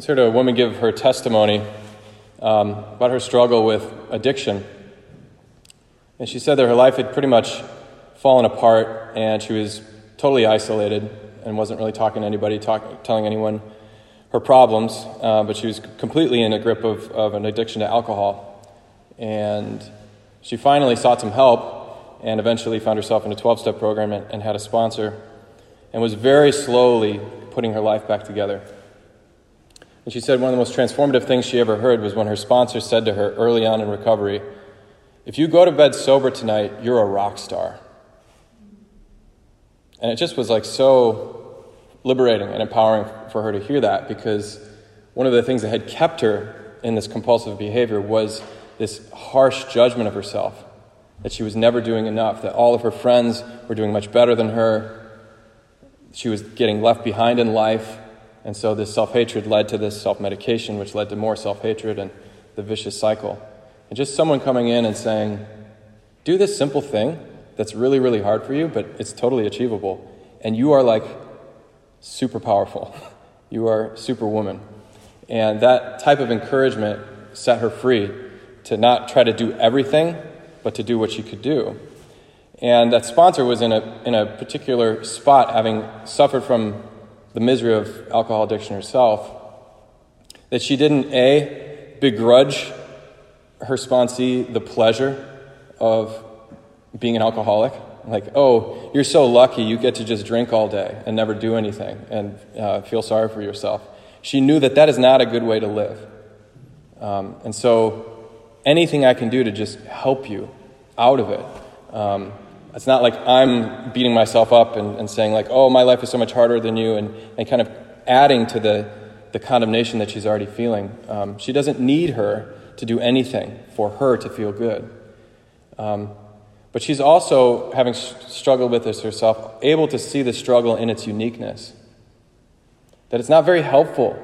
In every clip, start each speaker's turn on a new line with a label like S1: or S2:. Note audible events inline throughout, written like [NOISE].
S1: once heard a woman give her testimony um, about her struggle with addiction. And she said that her life had pretty much fallen apart and she was totally isolated and wasn't really talking to anybody, talk, telling anyone her problems, uh, but she was completely in a grip of, of an addiction to alcohol. And she finally sought some help and eventually found herself in a 12 step program and, and had a sponsor and was very slowly putting her life back together. And she said one of the most transformative things she ever heard was when her sponsor said to her early on in recovery, If you go to bed sober tonight, you're a rock star. And it just was like so liberating and empowering for her to hear that because one of the things that had kept her in this compulsive behavior was this harsh judgment of herself that she was never doing enough, that all of her friends were doing much better than her. She was getting left behind in life. And so this self hatred led to this self medication, which led to more self hatred and the vicious cycle. And just someone coming in and saying, do this simple thing that's really, really hard for you, but it's totally achievable. And you are like super powerful. [LAUGHS] You are superwoman. And that type of encouragement set her free to not try to do everything, but to do what she could do. And that sponsor was in a, in a particular spot, having suffered from the misery of alcohol addiction herself, that she didn't, A, begrudge her sponsee the pleasure of being an alcoholic. Like, oh, you're so lucky you get to just drink all day and never do anything and uh, feel sorry for yourself. She knew that that is not a good way to live. Um, and so, anything I can do to just help you out of it. Um, it's not like I'm beating myself up and, and, saying, like, oh, my life is so much harder than you, and, and kind of adding to the, the condemnation that she's already feeling. Um, she doesn't need her to do anything for her to feel good. Um, but she's also, having struggled with this herself, able to see the struggle in its uniqueness. That it's not very helpful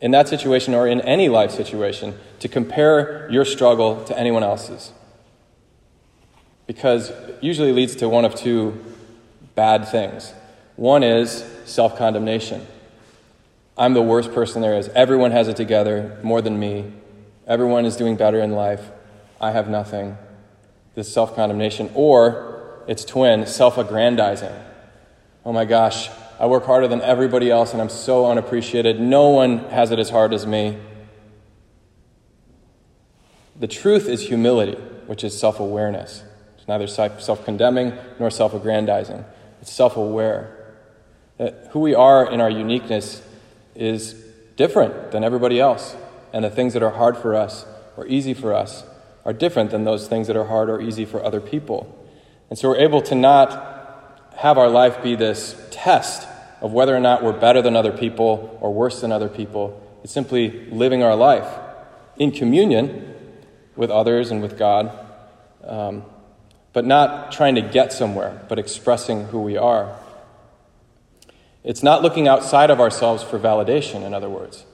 S1: in that situation or in any life situation to compare your struggle to anyone else's. Because it usually leads to one of two bad things. One is self condemnation. I'm the worst person there is. Everyone has it together more than me. Everyone is doing better in life. I have nothing this self condemnation, or its twin, self aggrandizing. Oh my gosh, I work harder than everybody else and I'm so unappreciated. No one has it as hard as me. The truth is humility, which is self awareness. It's neither self condemning nor self aggrandizing, it's self aware. That who we are in our uniqueness is different than everybody else, and the things that are hard for us or easy for us are different than those things that are hard or easy for other people. And so we're able to not have our life be this test of whether or not we're better than other people or worse than other people. It's simply living our life in communion with others and with God, um, but not trying to get somewhere, but expressing who we are. It's not looking outside of ourselves for validation, in other words.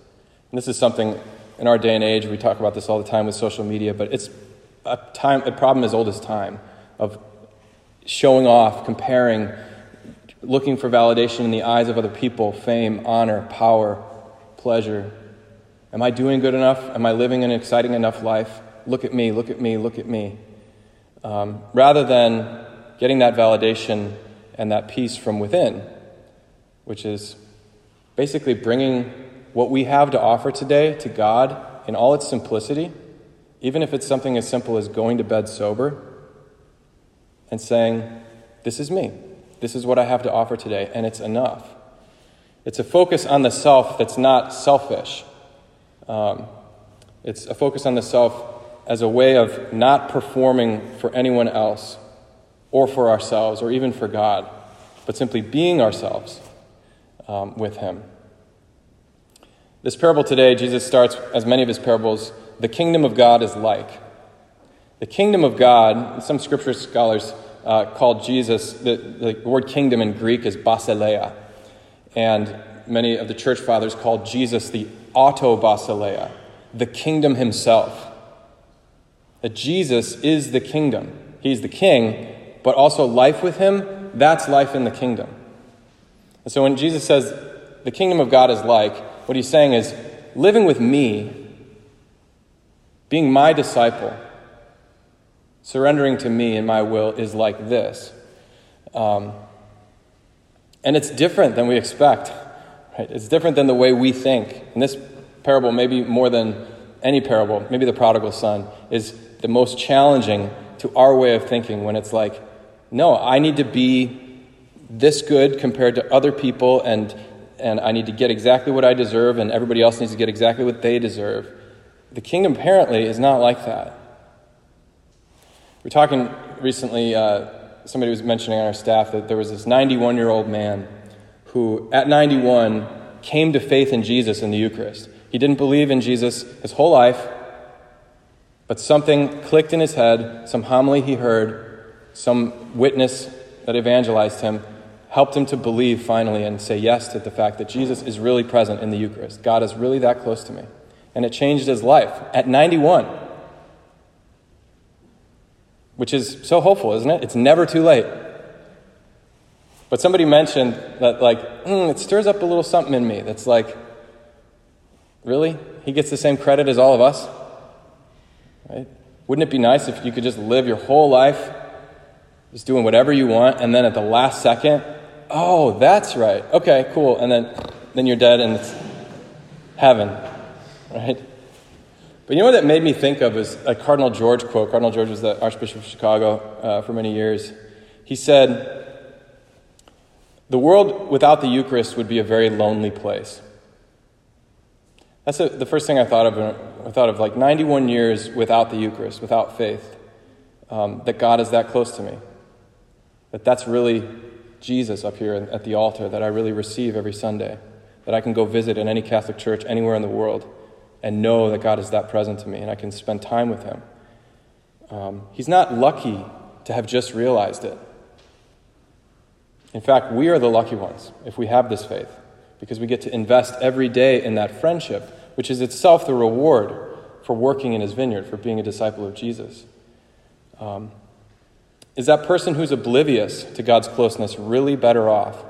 S1: And this is something in our day and age, we talk about this all the time with social media, but it's a, time, a problem as old as time of showing off, comparing, looking for validation in the eyes of other people, fame, honor, power, pleasure. Am I doing good enough? Am I living an exciting enough life? Look at me, look at me, look at me. Um, rather than getting that validation and that peace from within, which is basically bringing what we have to offer today to God in all its simplicity, even if it's something as simple as going to bed sober and saying, This is me. This is what I have to offer today, and it's enough. It's a focus on the self that's not selfish. Um, it's a focus on the self as a way of not performing for anyone else or for ourselves or even for God, but simply being ourselves um, with Him. This parable today, Jesus starts, as many of his parables, the kingdom of God is like. The kingdom of God, some scripture scholars uh, call Jesus, the, the word kingdom in Greek is basileia. And many of the church fathers call Jesus the auto basileia, the kingdom himself. That Jesus is the kingdom. He's the king, but also life with him, that's life in the kingdom. And so when Jesus says the kingdom of God is like, what he's saying is, living with me, being my disciple, surrendering to me and my will is like this. Um, and it's different than we expect. Right? It's different than the way we think. And this parable, maybe more than any parable, maybe the prodigal son, is the most challenging to our way of thinking when it's like, no, I need to be this good compared to other people, and, and I need to get exactly what I deserve, and everybody else needs to get exactly what they deserve. The kingdom apparently is not like that. We're talking recently, uh, somebody was mentioning on our staff that there was this 91 year old man who, at 91, came to faith in Jesus in the Eucharist. He didn't believe in Jesus his whole life, but something clicked in his head, some homily he heard, some witness that evangelized him, helped him to believe finally and say yes to the fact that Jesus is really present in the Eucharist. God is really that close to me. And it changed his life at 91 which is so hopeful, isn't it? It's never too late. But somebody mentioned that, like, mm, it stirs up a little something in me that's like, really? He gets the same credit as all of us? Right? Wouldn't it be nice if you could just live your whole life just doing whatever you want, and then at the last second, oh, that's right. Okay, cool. And then, then you're dead and it's heaven, right? But you know what that made me think of is a Cardinal George quote. Cardinal George was the Archbishop of Chicago uh, for many years. He said, The world without the Eucharist would be a very lonely place. That's a, the first thing I thought of. I thought of like 91 years without the Eucharist, without faith, um, that God is that close to me. That that's really Jesus up here at the altar that I really receive every Sunday. That I can go visit in any Catholic church anywhere in the world and know that God is that present to me and I can spend time with Him. Um, he's not lucky to have just realized it. In fact, we are the lucky ones if we have this faith because we get to invest every day in that friendship, which is itself the reward for working in His vineyard, for being a disciple of Jesus. Um, is that person who's oblivious to God's closeness really better off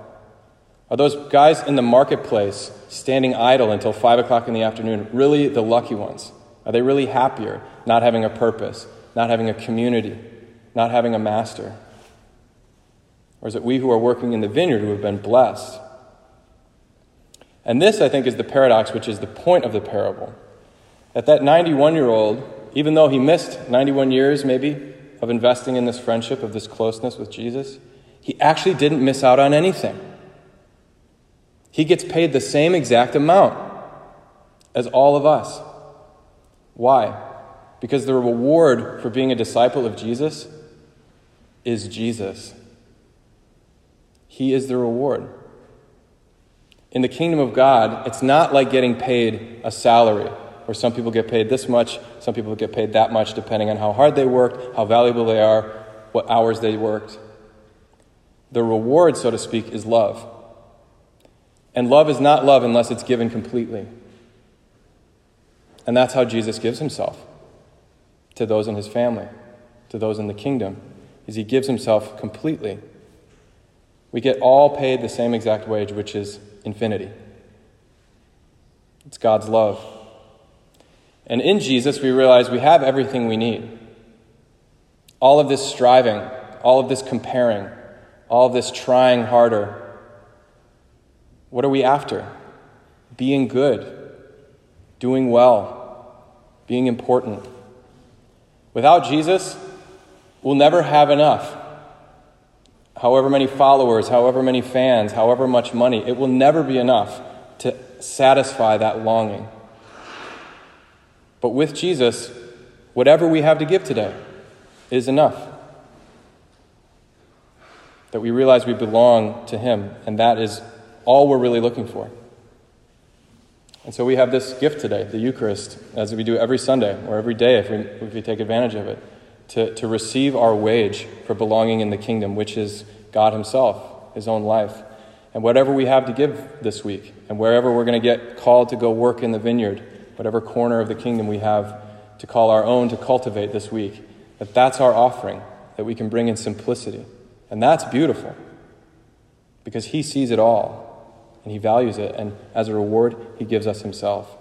S1: are those guys in the marketplace standing idle until 5 o'clock in the afternoon really the lucky ones? Are they really happier not having a purpose, not having a community, not having a master? Or is it we who are working in the vineyard who have been blessed? And this, I think, is the paradox, which is the point of the parable. That that 91 year old, even though he missed 91 years maybe of investing in this friendship, of this closeness with Jesus, he actually didn't miss out on anything. He gets paid the same exact amount as all of us. Why? Because the reward for being a disciple of Jesus is Jesus. He is the reward. In the kingdom of God, it's not like getting paid a salary, where some people get paid this much, some people get paid that much, depending on how hard they worked, how valuable they are, what hours they worked. The reward, so to speak, is love. And love is not love unless it's given completely. And that's how Jesus gives himself to those in his family, to those in the kingdom, is he gives himself completely. We get all paid the same exact wage, which is infinity. It's God's love. And in Jesus, we realize we have everything we need. All of this striving, all of this comparing, all of this trying harder, what are we after? Being good, doing well, being important. Without Jesus, we'll never have enough. However many followers, however many fans, however much money, it will never be enough to satisfy that longing. But with Jesus, whatever we have to give today is enough. That we realize we belong to Him, and that is all we're really looking for. And so we have this gift today, the Eucharist, as we do every Sunday or every day if we, if we take advantage of it, to, to receive our wage for belonging in the kingdom, which is God Himself, His own life. And whatever we have to give this week, and wherever we're going to get called to go work in the vineyard, whatever corner of the kingdom we have to call our own to cultivate this week, that that's our offering that we can bring in simplicity. And that's beautiful because He sees it all and He values it, and as a reward, He gives us Himself.